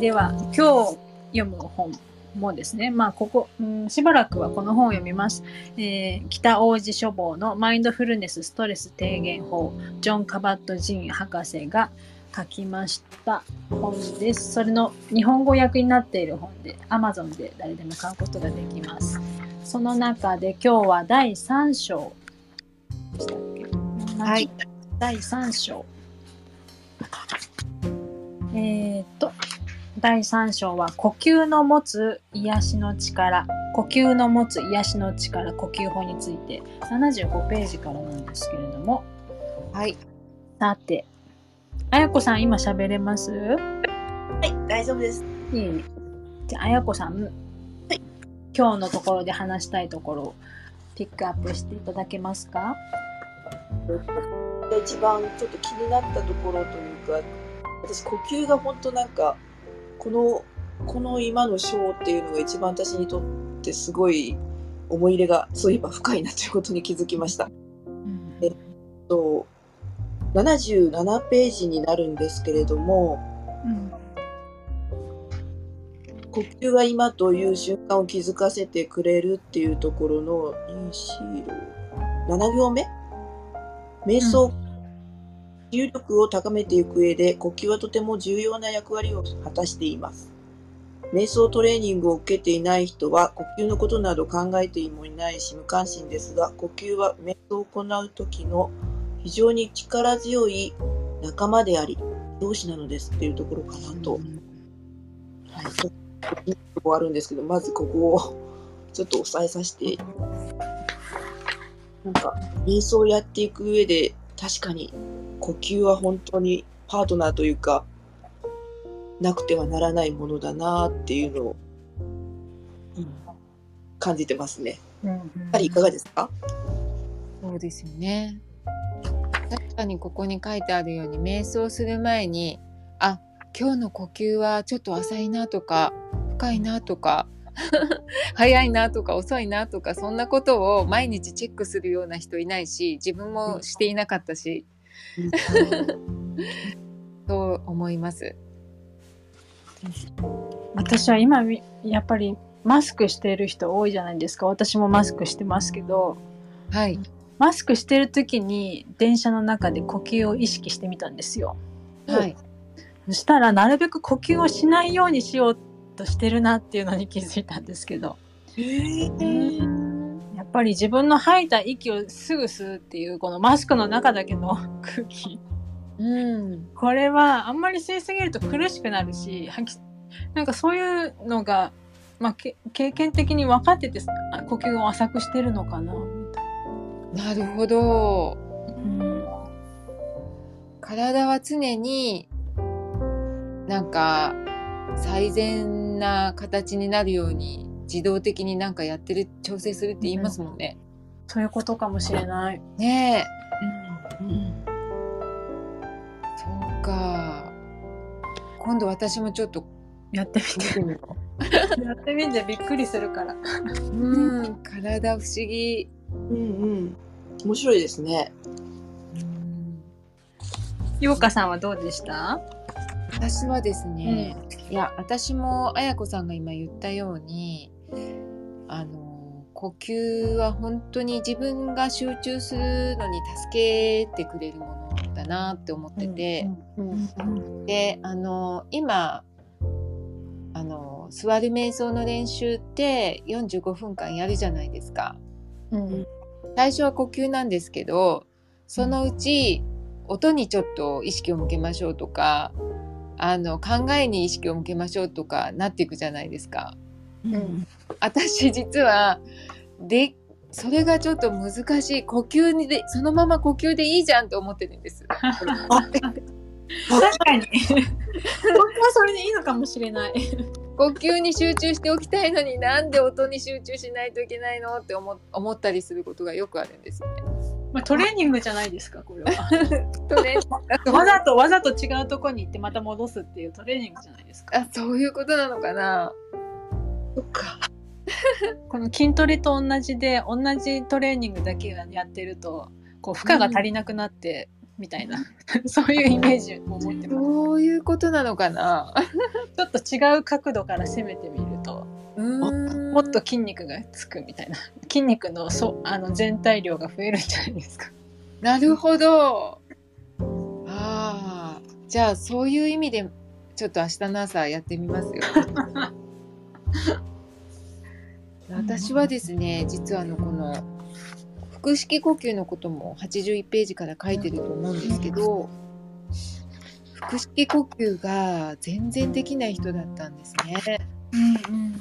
では今日読む本もですね、まあ、ここ、うん、しばらくはこの本を読みます。えー、北王子書房のマインドフルネスストレス低減法、ジョン・カバット・ジン博士が書きました本です。それの日本語訳になっている本で、Amazon で誰でも買うことができます。その中で今日は第3章でしたっけ？はい。第3章。第3章は呼吸の持つ癒しの力。呼吸の持つ癒しの力呼吸法について。75ページからなんですけれども。はい。さてあやこさん今喋れます？はい大丈夫です。いい？じゃああやこさん、はい、今日のところで話したいところをピックアップしていただけますか？一番ちょっと気になったところというか私呼吸が本当なんかこのこの今の章っていうのが一番私にとってすごい思い入れがそういえば深いなということに気づきました。うん、えっと77ページになるんですけれども、うん、呼吸が今という瞬間を気づかせてくれるっていうところの7行目？瞑想、うん重力を高めていく上で呼吸はとても重要な役割を果たしています。瞑想トレーニングを受けていない人は呼吸のことなど考えてもいないし無関心ですが、呼吸は瞑想を行う時の非常に力強い仲間であり、同志なのですっていうところかなと。はい、終わるんですけど、まずここをちょっと押さえさせて、なんか瞑想をやっていく上で確かに呼吸は本当にパートナーというかなくてはならないものだなっていうのを、うん、感じてますね。うんうん、いかがですか？そうですよね。確かにここに書いてあるように瞑想する前にあ今日の呼吸はちょっと浅いなとか深いなとか 早いなとか遅いなとかそんなことを毎日チェックするような人いないし自分もしていなかったし、と思います。私は今やっぱりマスクしてる人多いじゃないですか私もマスクしてますけど、はい、マスクしてる時に電車の中で呼吸を意識してみたんですよ。はい、そしたらなるべく呼吸をしないようにしようとしてるなっていうのに気づいたんですけど。えーぱり自分の吐いた息をすぐ吸うっていうこのマスクの中だけの空気、うん、これはあんまり吸いすぎると苦しくなるしなんかそういうのが、まあ、経験的に分かってて呼吸を浅くしてるのかな。なるほど、うん、体は常になんか最善な形になるように自動的になんかやってる調整するって言いますもんね。そういうことかもしれない。ねえ。うん、うん、そうか。今度私もちょっとやってみて やってみてびっくりするから。うん、体不思議。うんうん。面白いですね。ようかさんはどうでした？私はですね、うん、いや私も綾子さんが今言ったようにあの呼吸は本当に自分が集中するのに助けてくれるものだなって思ってて、であの今あの座る瞑想の練習って45分間やるじゃないですか。うん、最初は呼吸なんですけどそのうち音にちょっと意識を向けましょうとかあの考えに意識を向けましょうとかなっていくじゃないですか。うん、私実はでそれがちょっと難しい呼吸でそのまま呼吸でいいじゃんと思ってるんです。確かに 本当はそれでいいのかもしれない。呼吸に集中しておきたいのになんで音に集中しないといけないのって思思ったりすることがよくあるんですよね。まあ、トレーニングじゃないですかこれは。トレわざとわざと違うとこに行ってまた戻すっていうトレーニングじゃないですか。あそういうことなのかな。そっか。この筋トレと同じで同じトレーニングだけやってるとこう負荷が足りなくなって、みたいな そういうイメージを持ってますそういうことなのかな？ちょっと違う角度から攻めてみるとうんもっと筋肉がつくみたいな筋肉のそあの全体量が増えるんじゃないですか。なるほど。ああ、じゃあそういう意味でちょっと明日の朝やってみますよ。私はですね、実はあのこの腹式呼吸のことも81ページから書いてると思うんですけど、腹式呼吸が全然できない人だったんですね。うん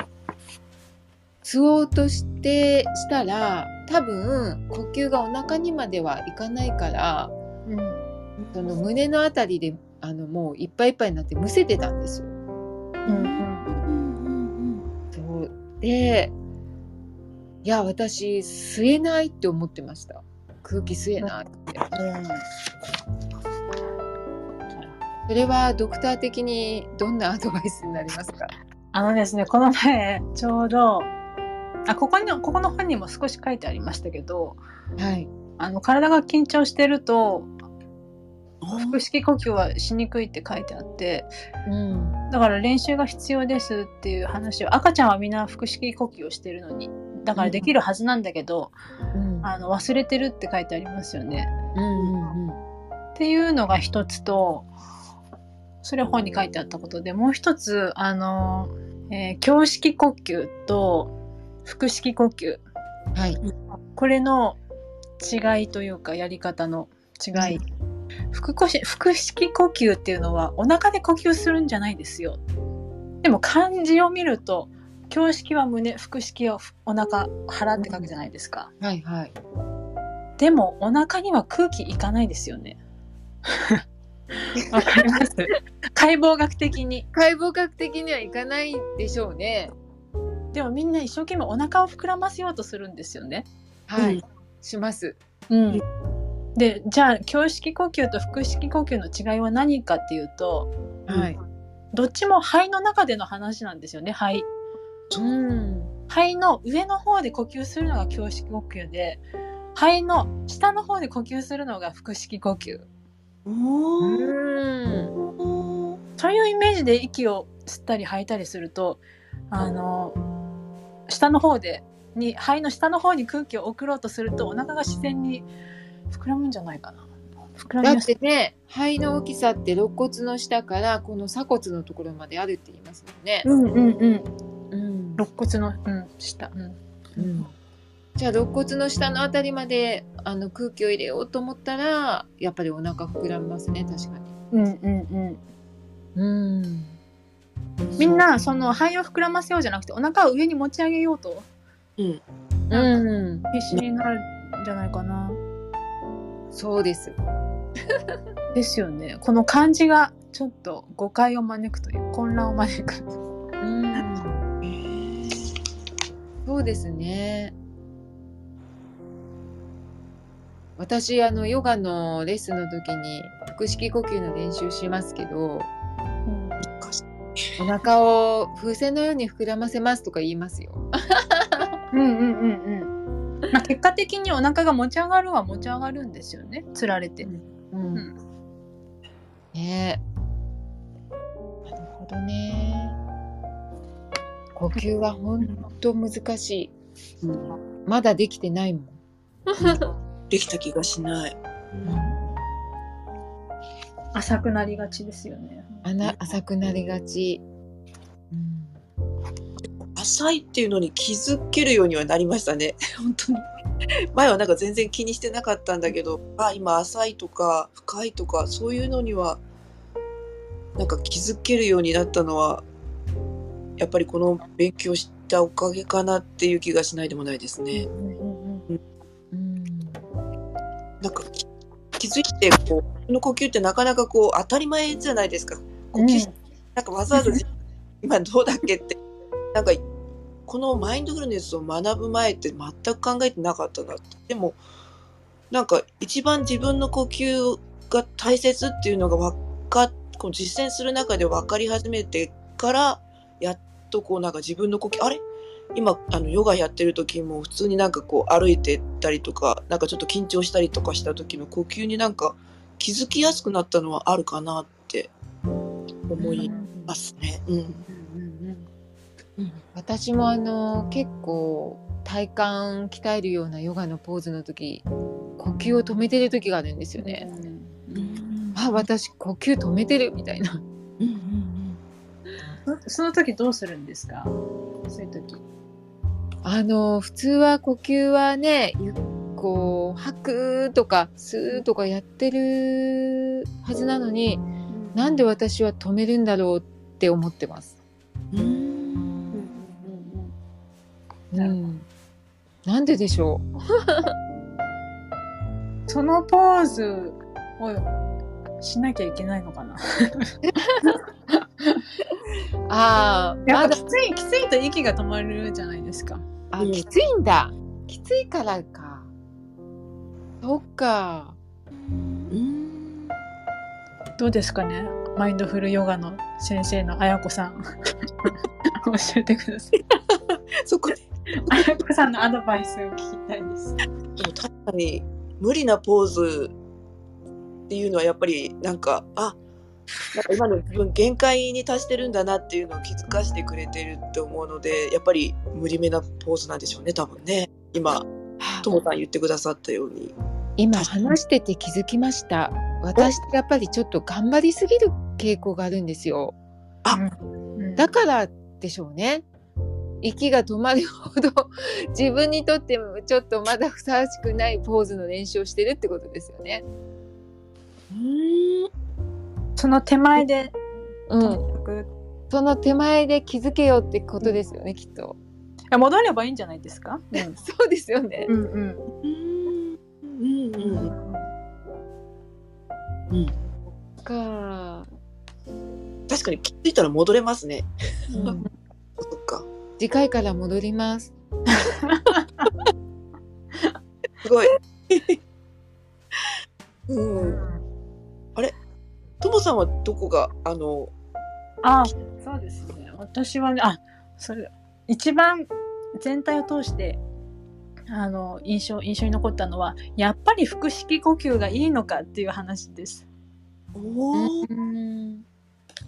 吸おうとしてしたら多分呼吸がお腹にまではいかないからうんその胸のあたりであのもういっぱいいっぱいになってむせてたんですよ。でいや私吸えないって思ってました空気吸えないって。それはドクター的にどんなアドバイスになりますか？あのですねこの前ちょうどあここにここの本にも少し書いてありましたけどはい。あの体が緊張してると腹式呼吸はしにくいって書いてあってうん。だから練習が必要ですっていう話を赤ちゃんはみんな腹式呼吸をしてるのにだからできるはずなんだけど、うん。あの忘れてるって書いてありますよね。うんうんうん。っていうのが一つとそれは本に書いてあったことでもう一つあの、えー胸式呼吸と腹式呼吸はい。これの違いというかやり方の違い、腹呼吸腹式呼吸っていうのはお腹で呼吸するんじゃないですよ。でも漢字を見ると胸式は胸腹式はお腹腹って書くじゃないですか。はいはい。でもお腹には空気いかないですよね。わかります？解剖学的に。解剖学的にはいかないでしょうね。でもみんな一生懸命お腹を膨らませようとするんですよね。はい。うん。します。うん、でじゃあ胸式呼吸と腹式呼吸の違いは何かっていうとはい。どっちも肺の中での話なんですよね肺うん。肺の上の方で呼吸するのが胸式呼吸で肺の下の方で呼吸するのが腹式呼吸。そういうイメージで息を吸ったり吐いたりするとあの下の方でに肺の下の方に空気を送ろうとするとお腹が自然に膨らむんじゃないかな膨らみだってね、肺の大きさって肋骨の下からこの鎖骨のところまであるって言いますもんね。うんうんうんうん。肋骨の、うん、下、うん、うんじゃあ肋骨の下のあたりまであの空気を入れようと思ったらやっぱりお腹膨らみますね確かに。うんうんうんうん。みんなその肺を膨らませようじゃなくてお腹を上に持ち上げようとうん。うん。必死になるんじゃないかな。そうです。ですよね。この漢字がちょっと誤解を招くという混乱を招く。うん。そうですね。私あのヨガのレッスンの時に腹式呼吸の練習しますけどお腹を風船のように膨らませますとか言いますよ。うんうんうんうん。まあ結果的にお腹が持ち上がるは持ち上がるんですよね。つられて。うんんねえ。なるほどね。呼吸は本当難しい。うんまだできてないもん。できた気がしない。浅くなりがちですよね。あな浅くなりがち。うん浅いっていうのに気づけるようにはなりましたね。本当に。前はなんか全然気にしてなかったんだけど、あ、今浅いとか深いとかそういうのにはなんか気づけるようになったのはやっぱりこの勉強したおかげかなっていう気がしないでもないですね。うんなんかき気づいてこうこの呼吸ってなかなかこう当たり前じゃないですか。呼吸しなんかわざわざ 今どうだっけってなんかこのマインドフルネスを学ぶ前って全く考えてなかったなってでもなんか一番自分の呼吸が大切っていうのがわかこう実践する中で分かり始めてからやっとこうなんか自分の呼吸あれ？今あのヨガやってる時も普通になんかこう歩いてたりとかなんかちょっと緊張したりとかした時の呼吸になんか気づきやすくなったのはあるかなって思いますね。うん。私もあの結構体幹鍛えるようなヨガのポーズの時呼吸を止めてる時があるんですよね。うんあ私呼吸止めてるみたいな。そその時どうするんですか？そういう時。あの普通は呼吸はねゆこう吐くとか吸うとかやってるはずなのになんで私は止めるんだろうって思ってます。うんうんなん、なんででしょう？そのポーズをしなきゃいけないのかな？ああやっぱきついきついと息が止まるじゃないですか。うん。あきついんだ。きついからか。そっか。うん。どうですかね？マインドフルヨガの先生のあやこさん。教えてください。そこであやこさんのアドバイスを聞きたいです。でも確かに無理なポーズっていうのはやっぱりなんかあなんか今の自分限界に達してるんだなっていうのを気づかせてくれてるって思うのでやっぱり無理めなポーズなんでしょうね多分ね。今ともさん言ってくださったように。今話してて気づきました。私ってやっぱりちょっと頑張りすぎる傾向があるんですよあうんだからでしょうね息が止まるほど 自分にとってもちょっとまだふさわしくないポーズの練習をしてるってことですよね。うん。その手前で、うん。その手前で気づけよってことですよねきっと、いや戻ればいいんじゃないですか？そうですよね、うんうん。うんうんうんうん。か、確かに気づいたら戻れますね。うん次回から戻ります。すごい。うん。ともさんはどこがあのあそうですね。私はね、あそれ、一番全体を通して、あの、印象、印象に残ったのは、やっぱり腹式呼吸がいいのかっていう話です。おー。うん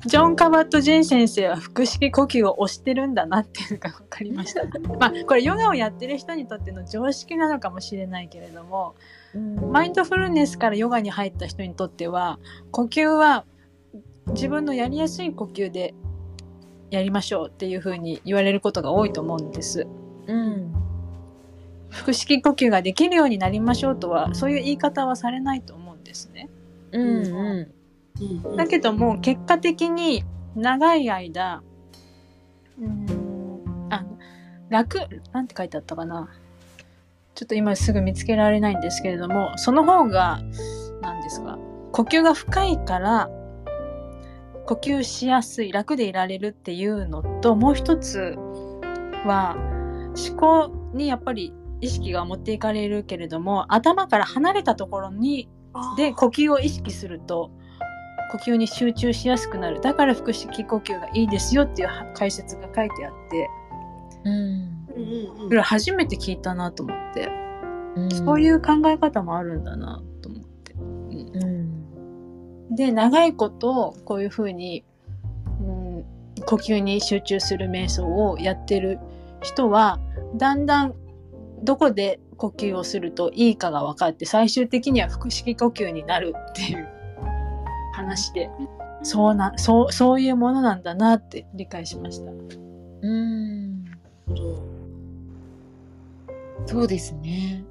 ジョン・カバット・ジェン先生は腹式呼吸を推してるんだなっていうのが分かりました。まあ、これヨガをやってる人にとっての常識なのかもしれないけれども、マインドフルネスからヨガに入った人にとっては呼吸は自分のやりやすい呼吸でやりましょうっていうふうに言われることが多いと思うんです。うん腹式呼吸ができるようになりましょうとはそういう言い方はされないと思うんですね。うんうんうんだけども結果的に長い間うーん。あ楽なんて書いてあったかな。ちょっと今すぐ見つけられないんですけれどもその方が何ですか呼吸が深いから呼吸しやすい楽でいられるっていうのともう一つは思考にやっぱり意識が持っていかれるけれども頭から離れたところにで呼吸を意識すると呼吸に集中しやすくなる。だから腹式呼吸がいいですよっていう解説が書いてあって。うんうんうん。それ初めて聞いたなと思って、うん。そういう考え方もあるんだなと思って、うん。で長いことこういうふうに、うん、呼吸に集中する瞑想をやってる人はだんだんどこで呼吸をするといいかが分かって最終的には腹式呼吸になるっていう話で。そうなそうそういうものなんだなって理解しました。うん。そう。ですね。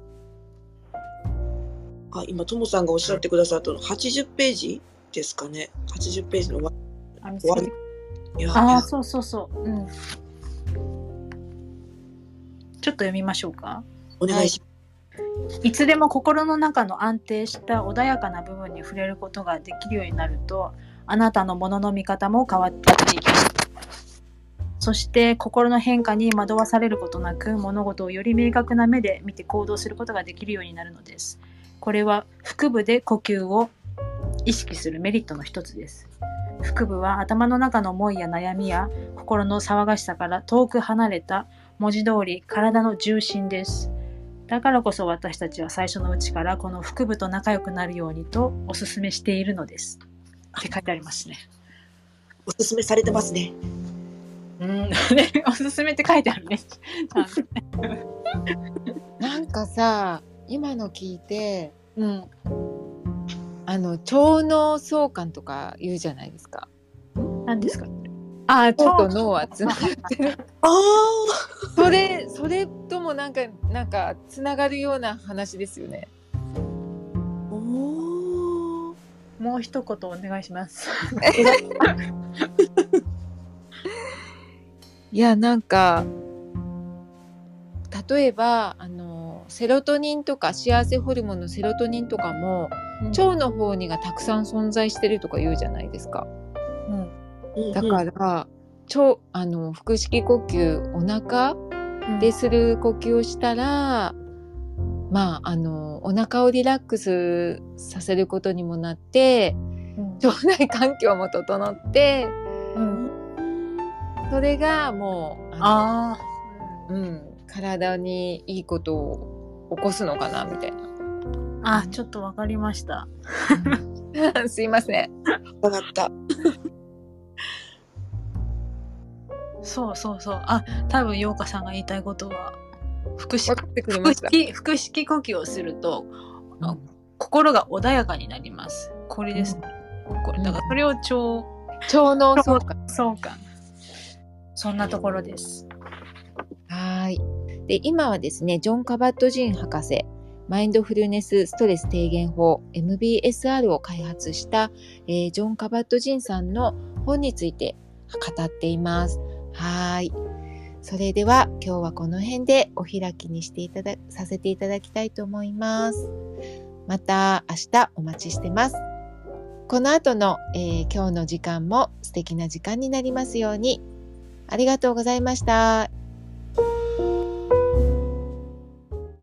あ今ともさんがおっしゃってくださったの80ページですかね。80ページの終わり。あーそうそうそう、うん、ちょっと読みましょうか。お願いしいいつでも心の中の安定した穏やかな部分に触れることができるようになるとあなたのものの見方も変わっていきます。そして心の変化に惑わされることなく物事をより明確な目で見て行動することができるようになるのです。これは腹部で呼吸を意識するメリットの一つです。腹部は頭の中の思いや悩みや心の騒がしさから遠く離れた文字通り体の重心です。だからこそ私たちは最初のうちからこの腹部と仲良くなるようにとお勧めしているのです。って書いてありますね。おすすめされてますね。うん、ねおすすめって書いてあるね。なんかさ今の聞いてうん。あの腸脳相関とか言うじゃないですか。何ですか？あ、腸と腸脳はつながってる。あそれそれともなんかなんかつながるような話ですよね。あ。おーもう一言お願いします。いやなんか例えばあのセロトニンとか幸せホルモンのセロトニンとかも腸の方にがたくさん存在してるとか言うじゃないですか。うん。だから、腸あの腹式呼吸お腹でする呼吸をしたら、まああのお腹をリラックスさせることにもなってうん。腸内環境も整ってうん。それがもうああの、うん、体にいいことを起こすのかなみたいあ。あ、ちょっとわかりました。な。すいません。わかった。そうそうそう。あ、多分、ようかさんが言いたいことは、腹式。腹式腹式呼吸をすると、あ心が穏やかになります。これですね。これだからそれを超腸脳相関。相関。そんなところです。はーい。で、今はですね、ジョン・カバットジン博士、マインドフルネスストレス低減法 MBSR を開発した、えージョン・カバットジンさんの本について語っています。はい。それでは今日はこの辺でお開きにしていただ、させていただきたいと思います。また明日お待ちしてます。この後の、えー今日の時間も素敵な時間になりますように。ありがとうございました。